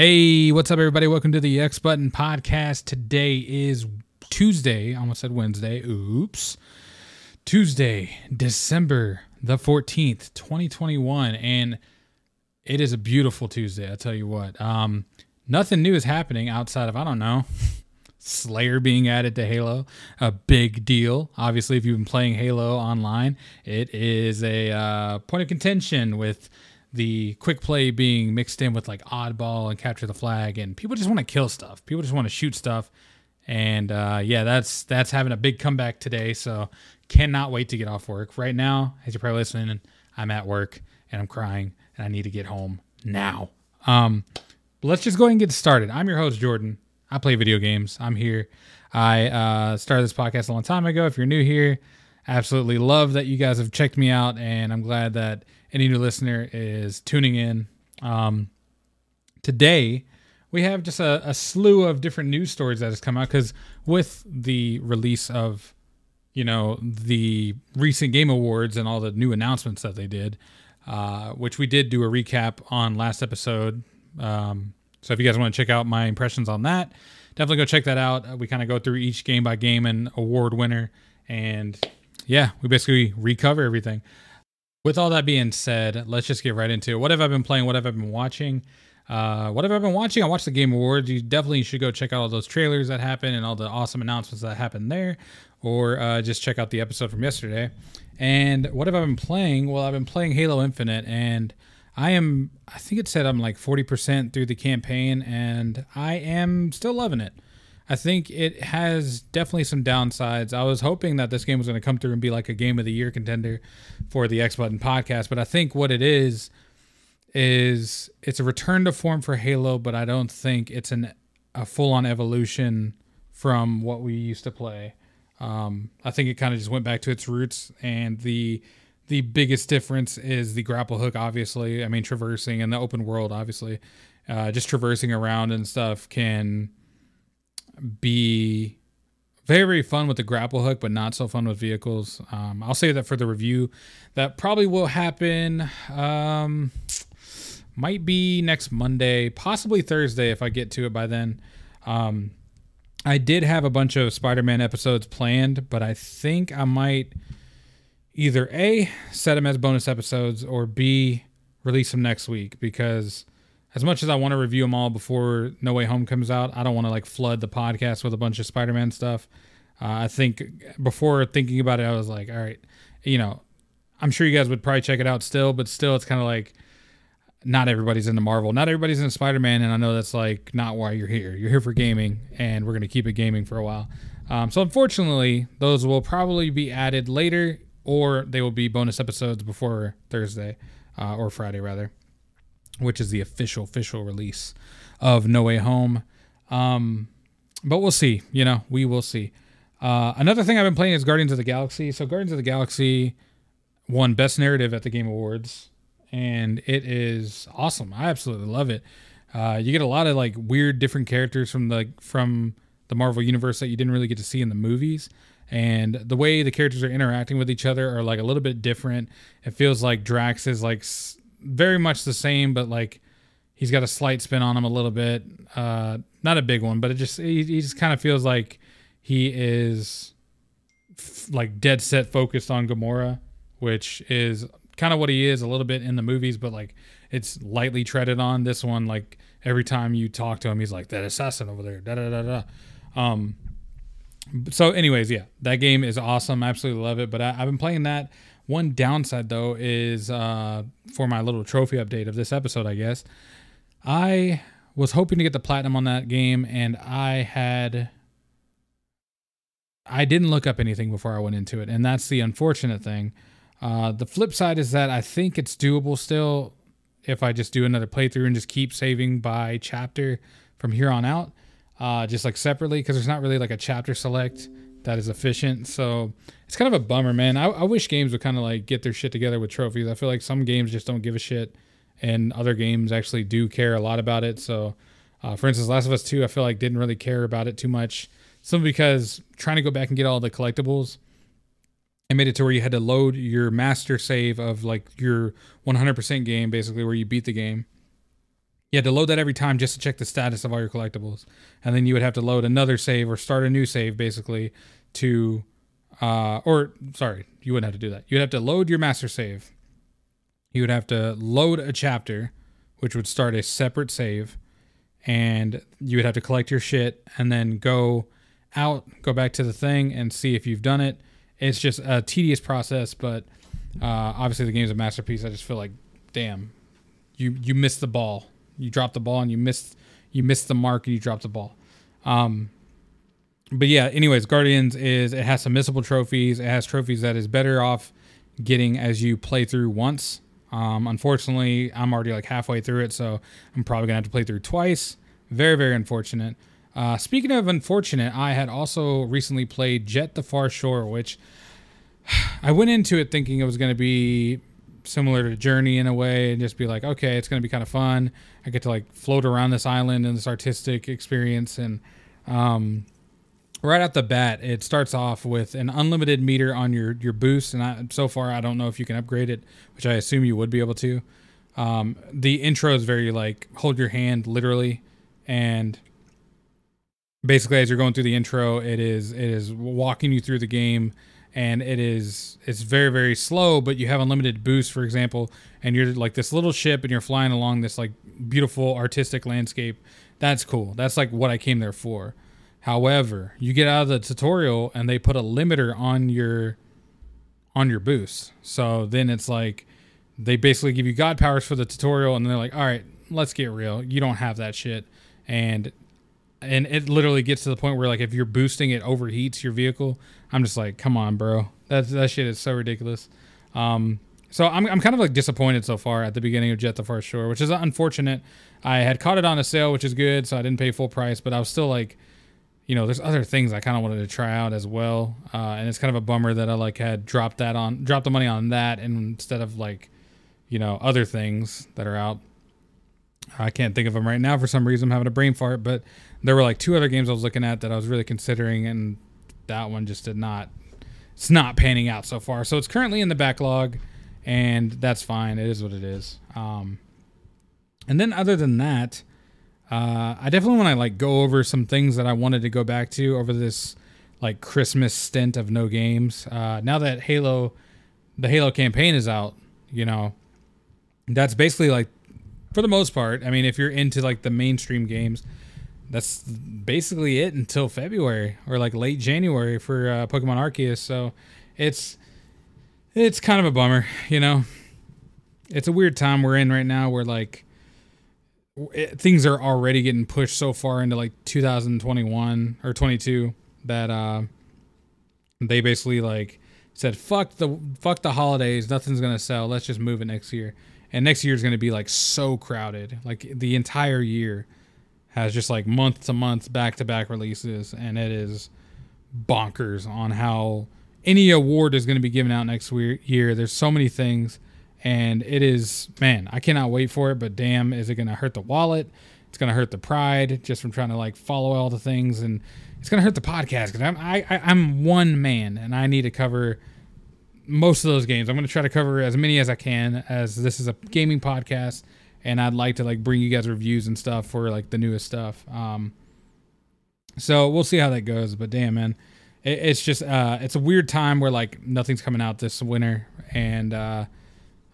Hey, what's up, everybody? Welcome to the X Button Podcast. Today is Tuesday. I almost said Wednesday. Oops. Tuesday, December the 14th, 2021. And it is a beautiful Tuesday, I'll tell you what. Um, nothing new is happening outside of, I don't know, Slayer being added to Halo. A big deal. Obviously, if you've been playing Halo online, it is a uh, point of contention with the quick play being mixed in with like oddball and capture the flag and people just want to kill stuff. People just want to shoot stuff. And uh, yeah that's that's having a big comeback today so cannot wait to get off work. Right now as you're probably listening i'm at work and i'm crying and i need to get home now. Um, let's just go ahead and get started. I'm your host jordan. I play video games. I'm here. I uh, started this podcast a long time ago. If you're new here absolutely love that you guys have checked me out and i'm glad that any new listener is tuning in. Um, today, we have just a, a, slew of different news stories that has come out because with the release of, you know, the recent Game Awards and all the new announcements that they did, uh, which we did do a recap on last episode. Um, so if you guys want to check out my impressions on that, definitely go check that out. We kind of go through each game by game and award winner, and yeah, we basically recover everything with all that being said, let's just get right into it. What have I been playing? What have I been watching? Uh, what have I been watching? I watched the Game Awards. You definitely should go check out all those trailers that happened and all the awesome announcements that happened there, or uh, just check out the episode from yesterday. And what have I been playing? Well, I've been playing Halo Infinite, and I am, I think it said I'm like 40% through the campaign, and I am still loving it. I think it has definitely some downsides. I was hoping that this game was going to come through and be like a game of the year contender for the X Button podcast, but I think what it is is it's a return to form for Halo, but I don't think it's an a full on evolution from what we used to play. Um, I think it kind of just went back to its roots, and the the biggest difference is the grapple hook. Obviously, I mean traversing in the open world. Obviously, uh, just traversing around and stuff can be very, very fun with the grapple hook, but not so fun with vehicles. Um, I'll say that for the review. That probably will happen. Um, might be next Monday, possibly Thursday if I get to it by then. Um, I did have a bunch of Spider Man episodes planned, but I think I might either A, set them as bonus episodes, or B, release them next week because as much as I want to review them all before No Way Home comes out, I don't want to like flood the podcast with a bunch of Spider-Man stuff. Uh, I think before thinking about it, I was like, all right, you know, I'm sure you guys would probably check it out still, but still, it's kind of like not everybody's into Marvel, not everybody's into Spider-Man, and I know that's like not why you're here. You're here for gaming, and we're gonna keep it gaming for a while. Um, so unfortunately, those will probably be added later, or they will be bonus episodes before Thursday uh, or Friday rather which is the official official release of No Way Home. Um, but we'll see. You know, we will see. Uh, another thing I've been playing is Guardians of the Galaxy. So Guardians of the Galaxy won Best Narrative at the Game Awards, and it is awesome. I absolutely love it. Uh, you get a lot of like weird, different characters from the from the Marvel universe that you didn't really get to see in the movies. And the way the characters are interacting with each other are like a little bit different. It feels like Drax is like very much the same, but like he's got a slight spin on him a little bit. Uh, not a big one, but it just he, he just kind of feels like he is f- like dead set focused on Gamora, which is kind of what he is a little bit in the movies, but like it's lightly treaded on. This one, like every time you talk to him, he's like that assassin over there. Da da da da. Um. So, anyways, yeah, that game is awesome. Absolutely love it. But I, I've been playing that. One downside though is uh, for my little trophy update of this episode, I guess. I was hoping to get the platinum on that game, and I had I didn't look up anything before I went into it, and that's the unfortunate thing. Uh, the flip side is that I think it's doable still if I just do another playthrough and just keep saving by chapter from here on out, uh, just like separately, because there's not really like a chapter select that is efficient. So it's kind of a bummer, man. I, I wish games would kind of like get their shit together with trophies. I feel like some games just don't give a shit, and other games actually do care a lot about it. So, uh, for instance, Last of Us Two, I feel like didn't really care about it too much. Simply because trying to go back and get all the collectibles, it made it to where you had to load your master save of like your 100% game, basically where you beat the game. You had to load that every time just to check the status of all your collectibles, and then you would have to load another save or start a new save basically to, uh, or sorry, you wouldn't have to do that. You'd have to load your master save. You would have to load a chapter, which would start a separate save, and you would have to collect your shit and then go out, go back to the thing and see if you've done it. It's just a tedious process, but uh, obviously the game's a masterpiece. I just feel like, damn, you you missed the ball. You dropped the ball and you missed you missed the mark and you dropped the ball. Um, but yeah, anyways, Guardians is it has some missable trophies. It has trophies that is better off getting as you play through once. Um, unfortunately, I'm already like halfway through it, so I'm probably gonna have to play through twice. Very, very unfortunate. Uh, speaking of unfortunate, I had also recently played Jet the Far Shore, which I went into it thinking it was to be similar to Journey in a way and just be like, okay, it's to be kind of fun. I get to like float around this island and this artistic experience. And um, right at the bat, it starts off with an unlimited meter on your, your boost. And I, so far, I don't know if you can upgrade it, which I assume you would be able to. Um, the intro is very like hold your hand literally. And basically as you're going through the intro it is it is walking you through the game and it is it's very very slow but you have unlimited boost for example and you're like this little ship and you're flying along this like beautiful artistic landscape that's cool that's like what i came there for however you get out of the tutorial and they put a limiter on your on your boost. So then it's like they basically give you god powers for the tutorial and they're like all right let's get real. You don't have that shit. And and it literally gets to the point where like if you're boosting it overheats your vehicle i'm just like come on bro. That that shit is so ridiculous. Um so I'm, I'm kind of like disappointed so far at the beginning of jet the far shore which is unfortunate. I had caught it on a sale which is good so i didn't pay full price but i was still like you know there's other things i kind of wanted to try out as well uh, and it's kind of a bummer that i like had dropped that on dropped the money on that instead of like you know other things that are out I can't think of them right now for some reason. I'm having a brain fart, but there were like two other games I was looking at that I was really considering, and that one just did not. It's not panning out so far. So it's currently in the backlog, and that's fine. It is what it is. Um, and then other than that, uh, I definitely want to like go over some things that I wanted to go back to over this like Christmas stint of no games. Uh, now that Halo, the Halo campaign is out, you know, that's basically like for the most part. I mean, if you're into like the mainstream games, that's basically it until February or like late January for uh, Pokemon Arceus. So it's it's kind of a bummer, you know. It's a weird time we're in right now where like it, things are already getting pushed so far into like 2021 or 22 that uh they basically like said fuck the fuck the holidays, nothing's to sell. Let's just move it next year. And next year is to be like so crowded. Like the entire year has just like month to month back to back releases and it is bonkers on how any award is going to be given out next year. There's so many things and it is man i cannot wait for it but damn is it going to hurt the wallet it's going to hurt the pride just from trying to like follow all the things and it's going to hurt the podcast because I'm, I, I, I'm one man and i need to cover most of those games. I'm going to try to cover as many as I can as this is a gaming podcast and I'd like to like bring you guys reviews and stuff for like the newest stuff. Um, so we'll see how that goes, but damn man, it, it's just uh, it's a weird time where like nothing's coming out this winter, and uh,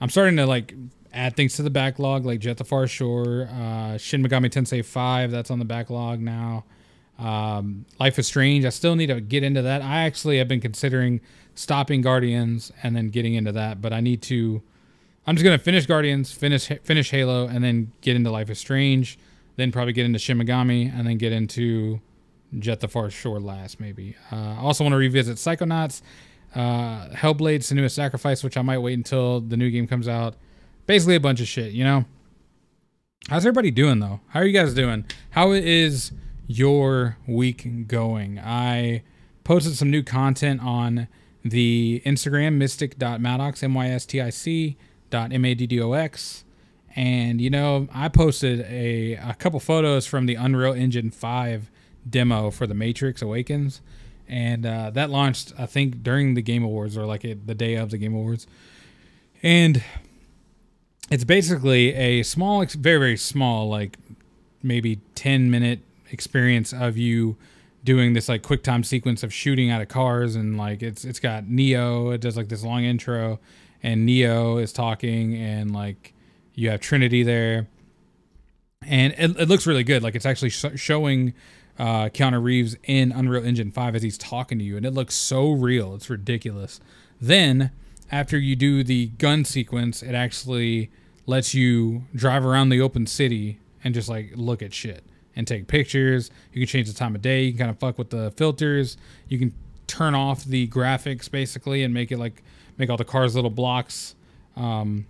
I'm starting to like add things to the backlog, like Jet the Far Shore, uh, Shin Megami Tensei 5, that's on the backlog now. Um, Life is Strange, I still need to get into that. I actually have been considering stopping Guardians and then getting into that. But I need to. I'm just gonna finish Guardians, finish finish Halo, and then get into Life is Strange. Then probably get into Shin Megami, and then get into Jet the Far Shore last, maybe. Uh, I also want to revisit Psychonauts, uh, Hellblade: Senua's Sacrifice, which I might wait until the new game comes out. Basically, a bunch of shit, you know. How's everybody doing though? How are you guys doing? How is your week going? I posted some new content on the Instagram, mystic.maddox, M-Y-S-T-I-C dot M-A-D-D-O-X. And, you know, I posted a, a couple photos from the Unreal Engine 5 demo for The Matrix Awakens. And uh, that launched, I think, during the Game Awards or like it, the day of the Game Awards. And it's basically a small, very very small, like maybe ten minute experience of you doing this like quick time sequence of shooting out of cars and like it's it's got Neo. It does like this long intro, and Neo is talking and like you have Trinity there, and it, it looks really good. Like it's actually sh- showing uh, Keanu Reeves in Unreal Engine 5 as he's talking to you, and it looks so real. It's ridiculous. Then, after you do the gun sequence, it actually lets you drive around the open city and just like look at shit and take pictures. You can change the time of day. You can kind of fuck with the filters. You can turn off the graphics basically and make it like make all the cars little blocks. Um,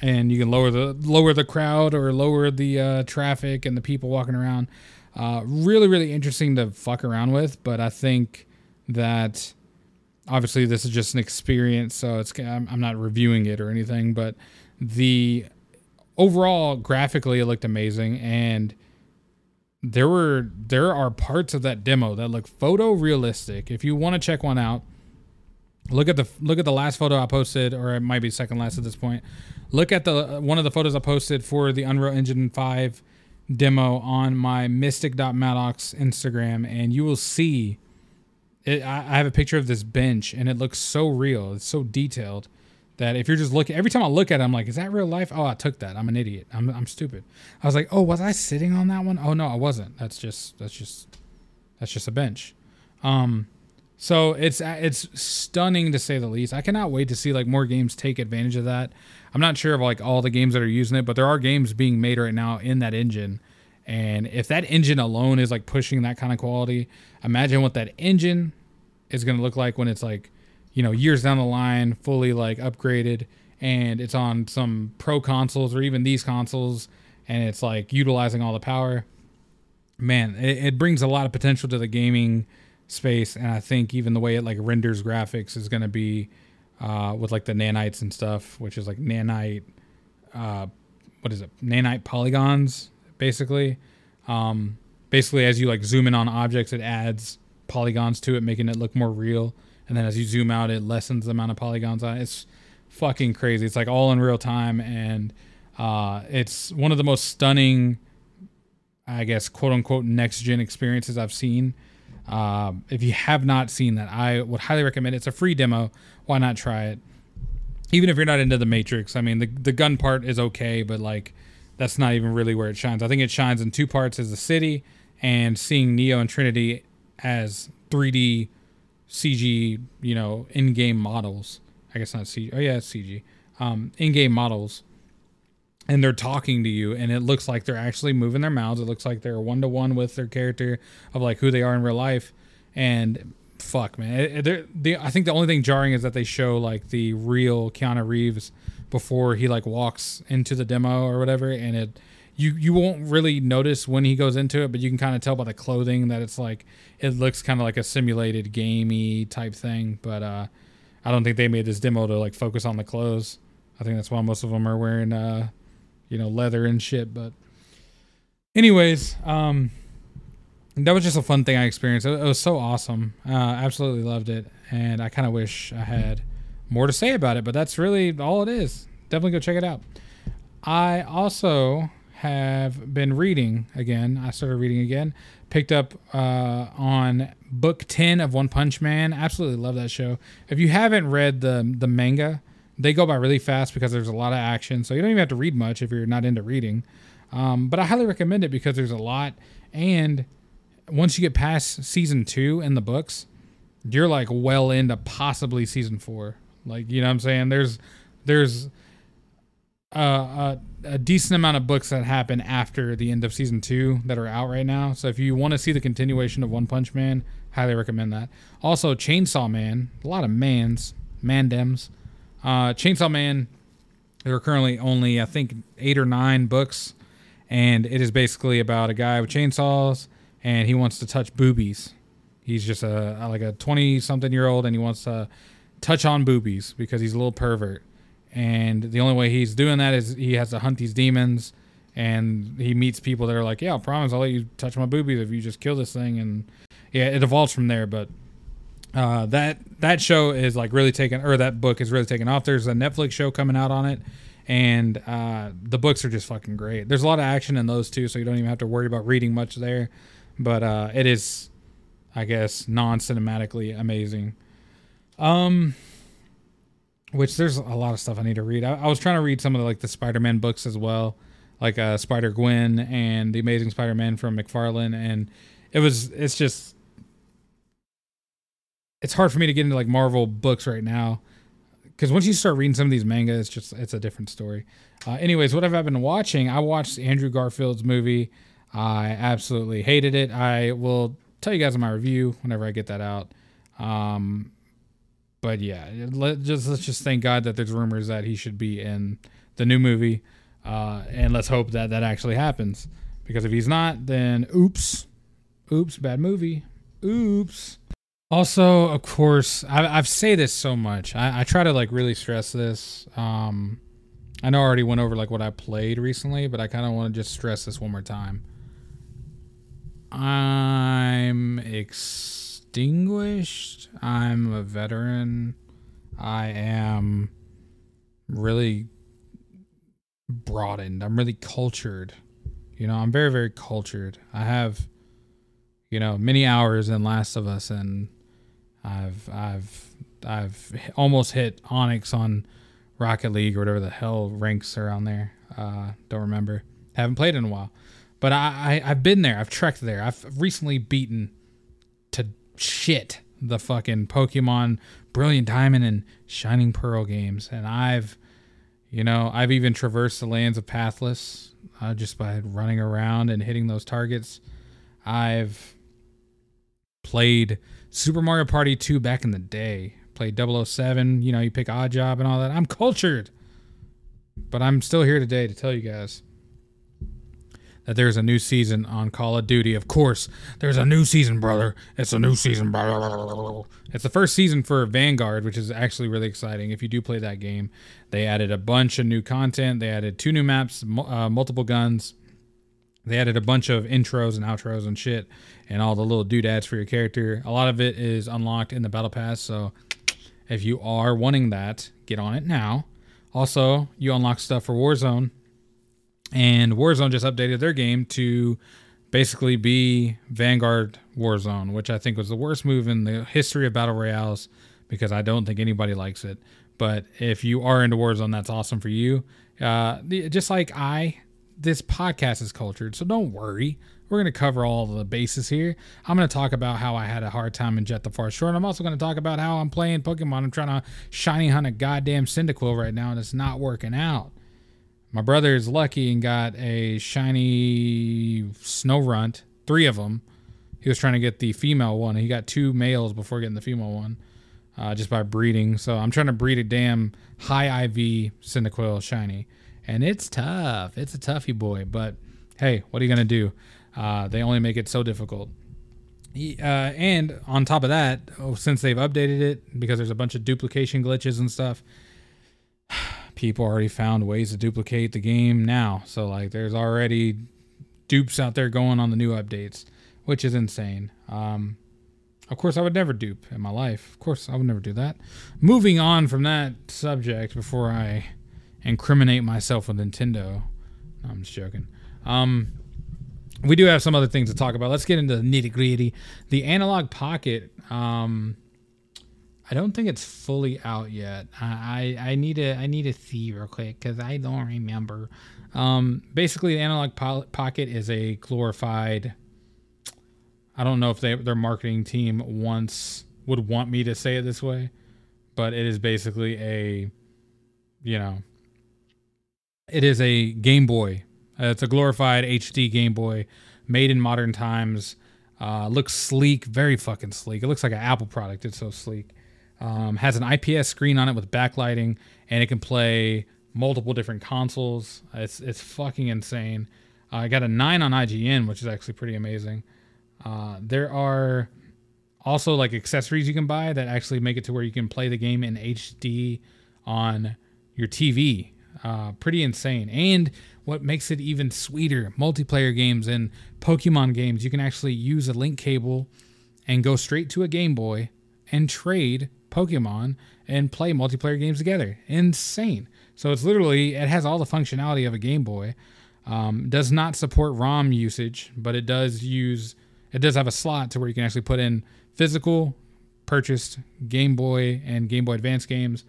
and you can lower the lower the crowd or lower the uh, traffic and the people walking around. Uh, really, really interesting to fuck around with, but I think that obviously this is just an experience, so it's I'm, not reviewing it or anything, but the overall graphically it looked amazing and there were there are parts of that demo that look photorealistic. If you want to check one out, look at the look at the last photo I posted, or it might be second last at this point. Look at the one of the photos I posted for the Unreal Engine five demo on my mystic.maddox Instagram, and you will see. It, I, I have a picture of this bench, and it looks so real. It's so detailed that if you're just looking every time I look at it, I'm like, is that real life? Oh, I took that. I'm an idiot. I'm I'm stupid. I was like, oh, was I sitting on that one? Oh no, I wasn't. That's just that's just that's just a bench. Um, so it's it's stunning to say the least. I cannot wait to see like more games take advantage of that. I'm not sure of like all the games that are using it, but there are games being made right now in that engine. And if that engine alone is like pushing that kind of quality, imagine what that engine is going to look like when it's like you know, years down the line, fully like upgraded, and it's on some pro consoles or even these consoles, and it's like utilizing all the power. Man, it, it brings a lot of potential to the gaming space, and I think even the way it like renders graphics is going to be uh, with like the nanites and stuff, which is like nanite, uh, what is it? Nanite polygons, basically. Um, basically, as you like zoom in on objects, it adds polygons to it, making it look more real and then as you zoom out, it lessens the amount of polygons on it. It's fucking crazy. It's like all in real time, and uh, it's one of the most stunning, I guess, quote unquote, next gen experiences I've seen. Uh, if you have not seen that, I would highly recommend it. It's a free demo. Why not try it? Even if you're not into the Matrix, I mean, the the gun part is okay, but like that's not even really where it shines. I think it shines in two parts: as a city and seeing Neo and Trinity as 3D CG, you know, in-game models. I guess not CG. Oh yeah, it's CG. Um, in-game models, and they're talking to you, and it looks like they're actually moving their mouths. It looks like they're one to one with their character of like who they are in real life. And fuck, man, it, they, I think the only thing jarring is that they show like the real Keanu Reeves before he like walks into the demo or whatever, and it you you won't really notice when he goes into it, but you can kind of tell by the clothing that it's like it looks kind of like a simulated gamey type thing. But uh, I don't think they made this demo to like focus on the clothes. I think that's why most of them are wearing uh, you know leather and shit. But anyways, um, that was just a fun thing I experienced. It, was so awesome. Uh, absolutely loved it, and I kind of wish I had more to say about it. But that's really all it is. Definitely go check it out. I also have been reading again. I started reading again. Picked up uh, on book ten of One Punch Man. Absolutely love that show. If you haven't read the the manga, they go by really fast because there's a lot of action. So you don't even have to read much if you're not into reading. Um, but I highly recommend it because there's a lot. And once you get past season two in the books, you're like well into possibly season four. Like you know what I'm saying? There's there's uh, a, a, decent amount of books that happen after the end of season two that are out right now. So if you want to see the continuation of One Punch Man, highly recommend that. Also, Chainsaw Man, a lot of mans, mandems. Uh, Chainsaw Man, there are currently only I think eight or nine books, and it is basically about a guy with chainsaws and he wants to touch boobies. He's just a like a twenty something year old and he wants to touch on boobies because he's a little pervert and the only way he's doing that is he has to hunt these demons and he meets people that are like yeah i promise i'll let you touch my boobies if you just kill this thing and yeah it evolves from there but uh, that that show is like really taken or that book is really taken off there's a netflix show coming out on it and uh, the books are just fucking great. There's a lot of action in those too, so you don't even have to worry about reading much there. But uh, it is, I guess, non-cinematically amazing. Um, which there's a lot of stuff I need to read. I, I was trying to read some of the, like the Spider-Man books as well, like uh, Spider Gwen and the Amazing Spider-Man from McFarlane, and it was it's just it's hard for me to get into like Marvel books right now because once you start reading some of these manga, it's just it's a different story. Uh, anyways, what have I been watching? I watched Andrew Garfield's movie. I absolutely hated it. I will tell you guys in my review whenever I get that out. Um, but yeah, let just let's just thank God that there's rumors that he should be in the new movie, uh, and let's hope that that actually happens. Because if he's not, then oops, oops, bad movie, oops. Also, of course, I, I've say this so much. I, I try to like really stress this. Um, I know I already went over like what I played recently, but I kind of want to just stress this one more time. I'm extinguished. I'm a veteran. I am really broadened. I'm really cultured. You know, I'm very, very cultured. I have, you know, many hours in Last of Us, and I've, I've, I've almost hit Onyx on Rocket League or whatever the hell ranks are on there. Uh, don't remember. Haven't played in a while. But I, I have been there. I've trekked there. I've recently beaten to shit the fucking Pokemon Brilliant Diamond and Shining Pearl games, and I've, you know, I've even traversed the lands of Pathless uh, just by running around and hitting those targets. I've played Super Mario Party 2 back in the day. Played 007, you know, you pick Oddjob and all that. I'm cultured. But I'm still here today to tell you guys that there's a new season on Call of Duty. Of course, there's a new season, brother. It's a new season, brother. It's the first season for Vanguard, which is actually really exciting. If you do play that game, they added a bunch of new content. They added two new maps, uh, multiple guns. They added a bunch of intros and outros and shit, and all the little doodads for your character. A lot of it is unlocked in the battle pass, so if you are wanting that, get on it now. Also, you unlock stuff for Warzone and Warzone just updated their game to basically be Vanguard Warzone, which I think was the worst move in the history of battle royales because I don't think anybody likes it. But if you are into Warzone, that's awesome for you. Uh, just like I, this podcast is cultured, so don't worry. We're going to cover all the bases here. I'm going to talk about how I had a hard time in Jet the Far Shore. I'm also going to talk about how I'm playing Pokemon. I'm trying to shiny hunt a goddamn Cyndaquil right now, and it's not working out. My brother is lucky and got a shiny Snorunt, three of them. He was trying to get the female one. He got two males before getting the female one, uh, just by breeding. So I'm trying to breed a damn high IV Cyndaquil shiny, and it's tough. It's a toughie boy, but hey, what are you gonna do? Uh, they only make it so difficult. Uh, and on top of that, oh, since they've updated it, because there's a bunch of duplication glitches and stuff, people already found ways to duplicate the game now. So like there's already dupes out there going on the new updates, which is insane. Um, of course, I would never dupe in my life. Of course, I would never do that. Moving on from that subject before I incriminate myself with Nintendo. No, I'm just joking. Um, we do have some other things to talk about. Let's get into the nitty gritty. The Analogue Pocket. Um, I don't think it's fully out yet. I I, I need to I need to see real quick because I don't remember. Um, basically, the Analogue po- Pocket is a glorified. I don't know if they, their marketing team wants would want me to say it this way, but it is basically a, you know, it is a Game Boy. Uh, it's a glorified HD Game Boy, made in modern times. Uh, looks sleek, very fucking sleek. It looks like an Apple product. It's so sleek. Um, has an IPS screen on it with backlighting, and it can play multiple different consoles. It's it's fucking insane. Uh, I got a nine on IGN, which is actually pretty amazing. Uh, there are also like accessories you can buy that actually make it to where you can play the game in HD on your TV. Uh, pretty insane. And what makes it even sweeter, multiplayer games and Pokemon games, you can actually use a link cable and go straight to a Game Boy and trade Pokemon and play multiplayer games together. Insane. So it's literally it has all the functionality of a Game Boy. Um, does not support ROM usage, but it does use it does have a slot to where you can actually put in physical purchased Game Boy and Game Boy Advance games.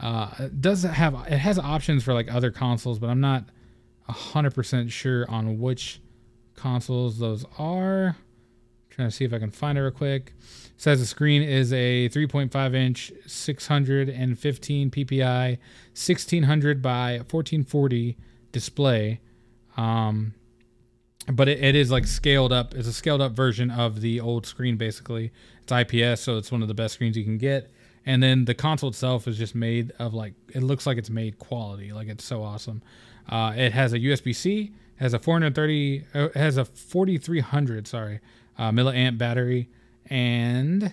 Uh, it does have it has options for like other consoles, but I'm not hundred percent sure on which consoles those are. trying to see if I can find it real quick. It says the screen is a 3.5 inch, 615 ppi, 1600 by 1440 display. Um, but it, it is like scaled up. It's a scaled up version of the old screen, basically. It's IPS, so it's one of the best screens you can get. And then the console itself is just made of like it looks like it's made quality, like it's so awesome. Uh, it has a USB C, has a 430, uh, has a 4300, sorry, uh, milliamp battery, and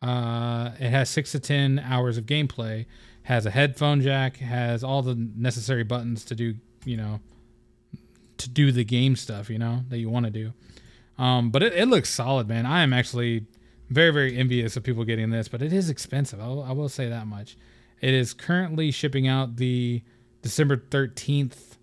uh, it has six to ten hours of gameplay. Has a headphone jack, has all the necessary buttons to do, you know, to do the game stuff, you know, that you want to do. Um, but it, it, looks solid, man. I am actually very, very envious of people getting this, but it is expensive. I'll, I will say that much. It is currently shipping out the December 13th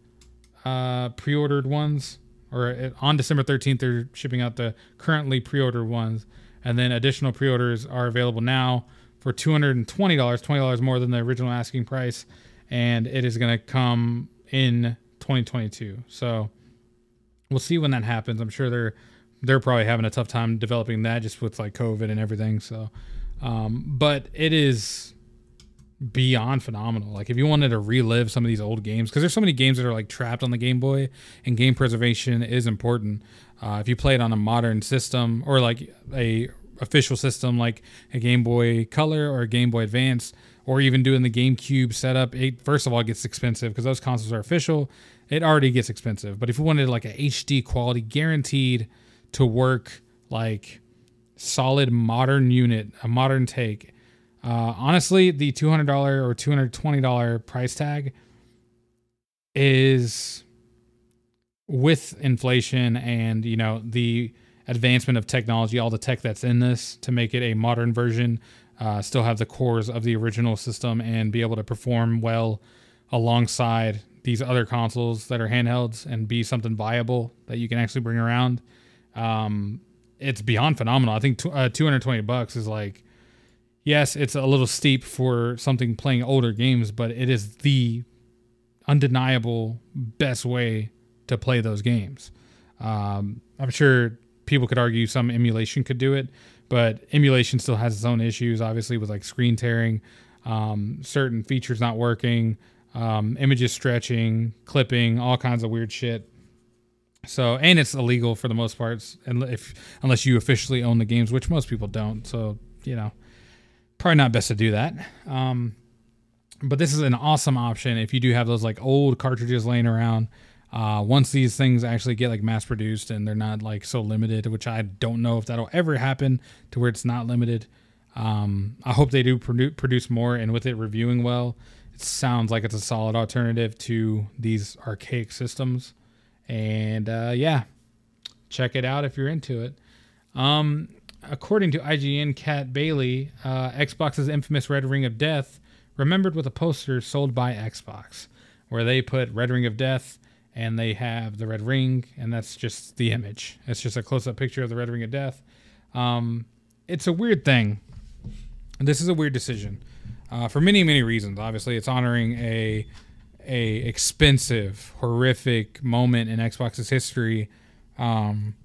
uh, pre ordered ones, or on December 13th, they're shipping out the currently pre ordered ones. And then additional pre orders are available now for $220, $20 more than the original asking price. And it is going to come in 2022. So we'll see when that happens. I'm sure they're they're probably having a tough time developing that just with like COVID and everything. So, um, but it is beyond phenomenal. Like if you wanted to relive some of these old games, because there's so many games that are like trapped on the Game Boy, and game preservation is important. Uh, if you play it on a modern system or like a official system like a Game Boy Color or a Game Boy Advance, or even doing the GameCube setup, it first of all gets expensive because those consoles are official. It already gets expensive. But if you wanted like a HD quality, guaranteed to work like solid modern unit, a modern take. Uh, honestly, the $200 or $220 price tag is with inflation and you know the advancement of technology, all the tech that's in this to make it a modern version, uh, still have the cores of the original system and be able to perform well alongside these other consoles that are handhelds and be something viable that you can actually bring around um, it's beyond phenomenal. I think t- uh, 220 bucks is like, yes, it's a little steep for something playing older games, but it is the undeniable best way to play those games. Um, I'm sure people could argue some emulation could do it, but emulation still has its own issues, obviously, with like screen tearing, um, certain features not working, um, images stretching, clipping, all kinds of weird shit. So and it's illegal for the most parts, and if unless you officially own the games, which most people don't. So you know, probably not best to do that. Um, but this is an awesome option if you do have those like old cartridges laying around. Uh, once these things actually get like mass produced and they're not like so limited, which I don't know if that'll ever happen to where it's not limited. Um, I hope they do produ- produce more, and with it reviewing well, it sounds like it's a solid alternative to these archaic systems. And uh, yeah, check it out if you're into it. Um, according to IGN, Kat Bailey, uh, Xbox's infamous Red Ring of Death, remembered with a poster sold by Xbox, where they put Red Ring of Death and they have the red ring, and that's just the image. It's just a close up picture of the Red Ring of Death. Um, it's a weird thing. This is a weird decision uh, for many, many reasons. Obviously, it's honoring a a expensive, horrific moment in Xbox's history. Um,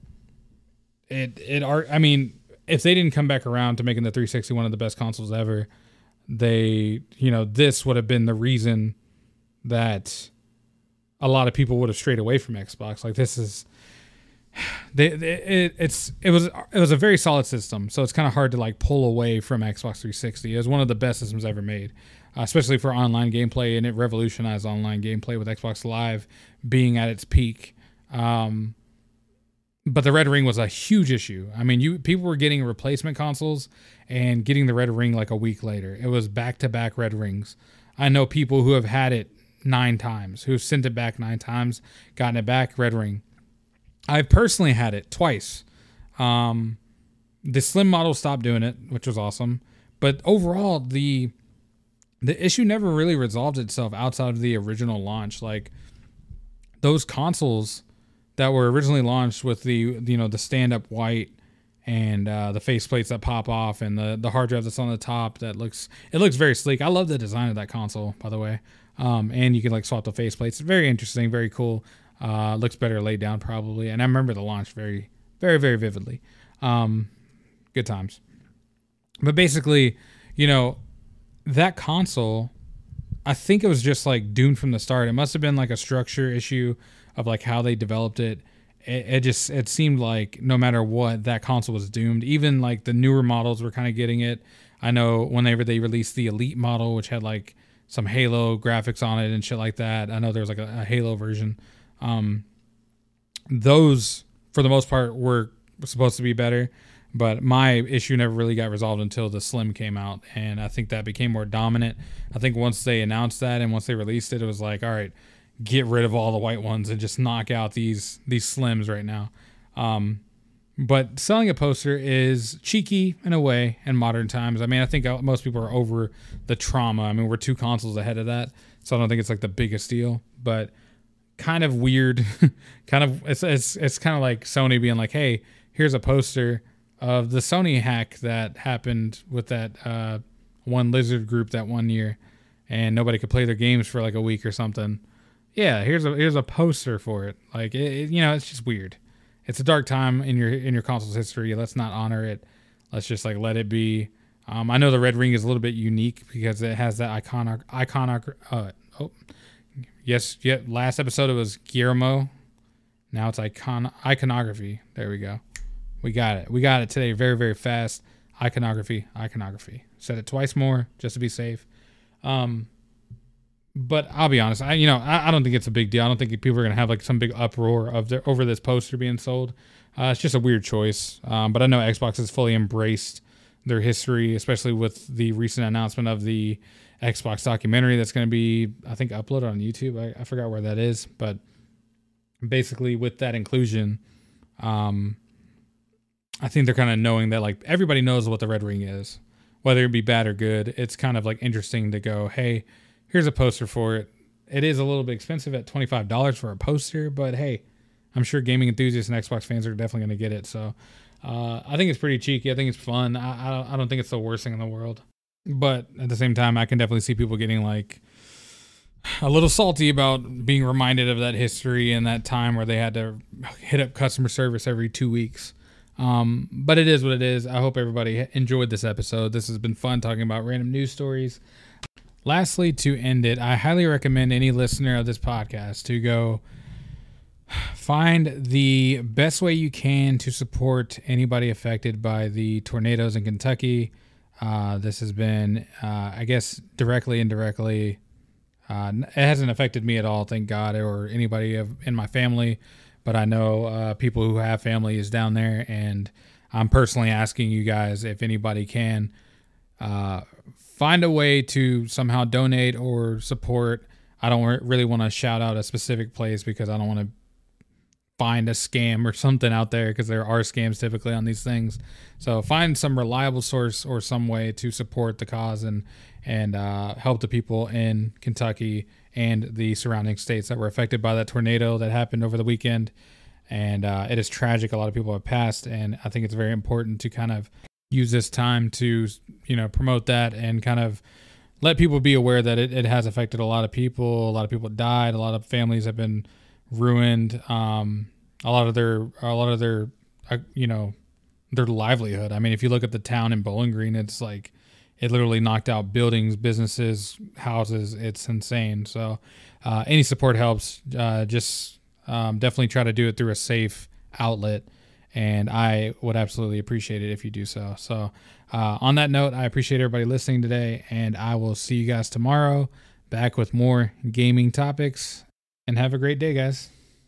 it it are I mean, if they didn't come back around to making the 360 one of the best consoles ever, they you know this would have been the reason that a lot of people would have strayed away from Xbox. Like this is. They, they, it, it's it was it was a very solid system, so it's kind of hard to like pull away from Xbox 360. It was one of the best systems ever made especially for online gameplay, and it revolutionized online gameplay with Xbox Live being at its peak. Um, but the red ring was a huge issue. I mean, you people were getting replacement consoles and getting the red ring like a week later. It was back to back red rings. I know people who have had it nine times, who've sent it back nine times, gotten it back, red ring. I've personally had it twice. Um, the slim model stopped doing it, which was awesome but overall, the the issue never really resolved itself outside of the original launch. Like those consoles that were originally launched with the you know the stand up white and uh, the faceplates that pop off and the the hard drive that's on the top that looks it looks very sleek. I love the design of that console, by the way. Um, and you can like swap the face plates. Very interesting, very cool. Uh, looks better laid down probably. And I remember the launch very, very, very vividly. Um, good times. But basically, you know, that console, I think it was just like doomed from the start. It must have been like a structure issue of like how they developed it. It, it just it seemed like no matter what, that console was doomed. Even like the newer models were kind of getting it. I know whenever they released the Elite model, which had like some Halo graphics on it and shit like that. I know there was like a, a Halo version. Um, those, for the most part, were supposed to be better. But my issue never really got resolved until the Slim came out, and I think that became more dominant. I think once they announced that and once they released it, it was like, all right, get rid of all the white ones and just knock out these these Slims right now. Um, but selling a poster is cheeky in a way in modern times. I mean, I think most people are over the trauma. I mean, we're two consoles ahead of that, so I don't think it's like the biggest deal. But kind of weird, kind of it's it's it's kind of like Sony being like, "Hey, here's a poster." Of the Sony hack that happened with that uh, one lizard group that one year, and nobody could play their games for like a week or something. Yeah, here's a here's a poster for it. Like it, it, you know, it's just weird. It's a dark time in your in your console's history. Let's not honor it. Let's just like let it be. Um, I know the red ring is a little bit unique because it has that iconic iconic. Uh, oh, yes, yeah. Last episode it was Guillermo. Now it's icon iconography. There we go. We got it. We got it today very, very fast. Iconography, iconography. Said it twice more just to be safe. Um, but I'll be honest, I you know I, I, don't think it's a big deal. I don't think people are gonna have like some big uproar of their, over this poster being sold. Uh, it's just a weird choice. Um, but I know Xbox has fully embraced their history, especially with the recent announcement of the Xbox documentary that's to be, I think, uploaded on YouTube. I, I forgot where that is, but basically with that inclusion, um, I think they're kind of knowing that like everybody knows what the red ring is, whether it be bad or good. It's kind of like interesting to go, hey, here's a poster for it. It is a little bit expensive at twenty five dollars for a poster, but hey, I'm sure gaming enthusiasts and Xbox fans are definitely going to get it. So uh, I think it's pretty cheeky. I think it's fun. I, I I don't think it's the worst thing in the world, but at the same time, I can definitely see people getting like a little salty about being reminded of that history and that time where they had to hit up customer service every two weeks. Um, but it is what it is. I hope everybody enjoyed this episode. This has been fun talking about random news stories. Lastly, to end it, I highly recommend any listener of this podcast to go find the best way you can to support anybody affected by the tornadoes in Kentucky. Uh, this has been, uh, I guess, directly, indirectly. Uh, it hasn't affected me at all, thank God, or anybody in my family but I know uh, people who have families down there, and I'm personally asking you guys if anybody can uh, find a way to somehow donate or support. I don't really want to shout out a specific place because I don't want to find a scam or something out there because there are scams typically on these things. So find some reliable source or some way to support the cause and and uh, help the people in Kentucky and the surrounding states that were affected by that tornado that happened over the weekend. And uh, it is tragic. A lot of people have passed, and I think it's very important to kind of use this time to, you know, promote that and kind of let people be aware that it, it has affected a lot of people. A lot of people died. A lot of families have been ruined. Um, a lot of their, a lot of their, uh, you know, their livelihood. I mean, if you look at the town in Bowling Green, it's like it literally knocked out buildings, businesses, houses. It's insane. So uh, any support helps. Uh, just um, definitely try to do it through a safe outlet. And I would absolutely appreciate it if you do so. So, uh, on that note, I appreciate everybody listening today, and I will see you guys tomorrow back with more gaming topics. And have a great day, guys.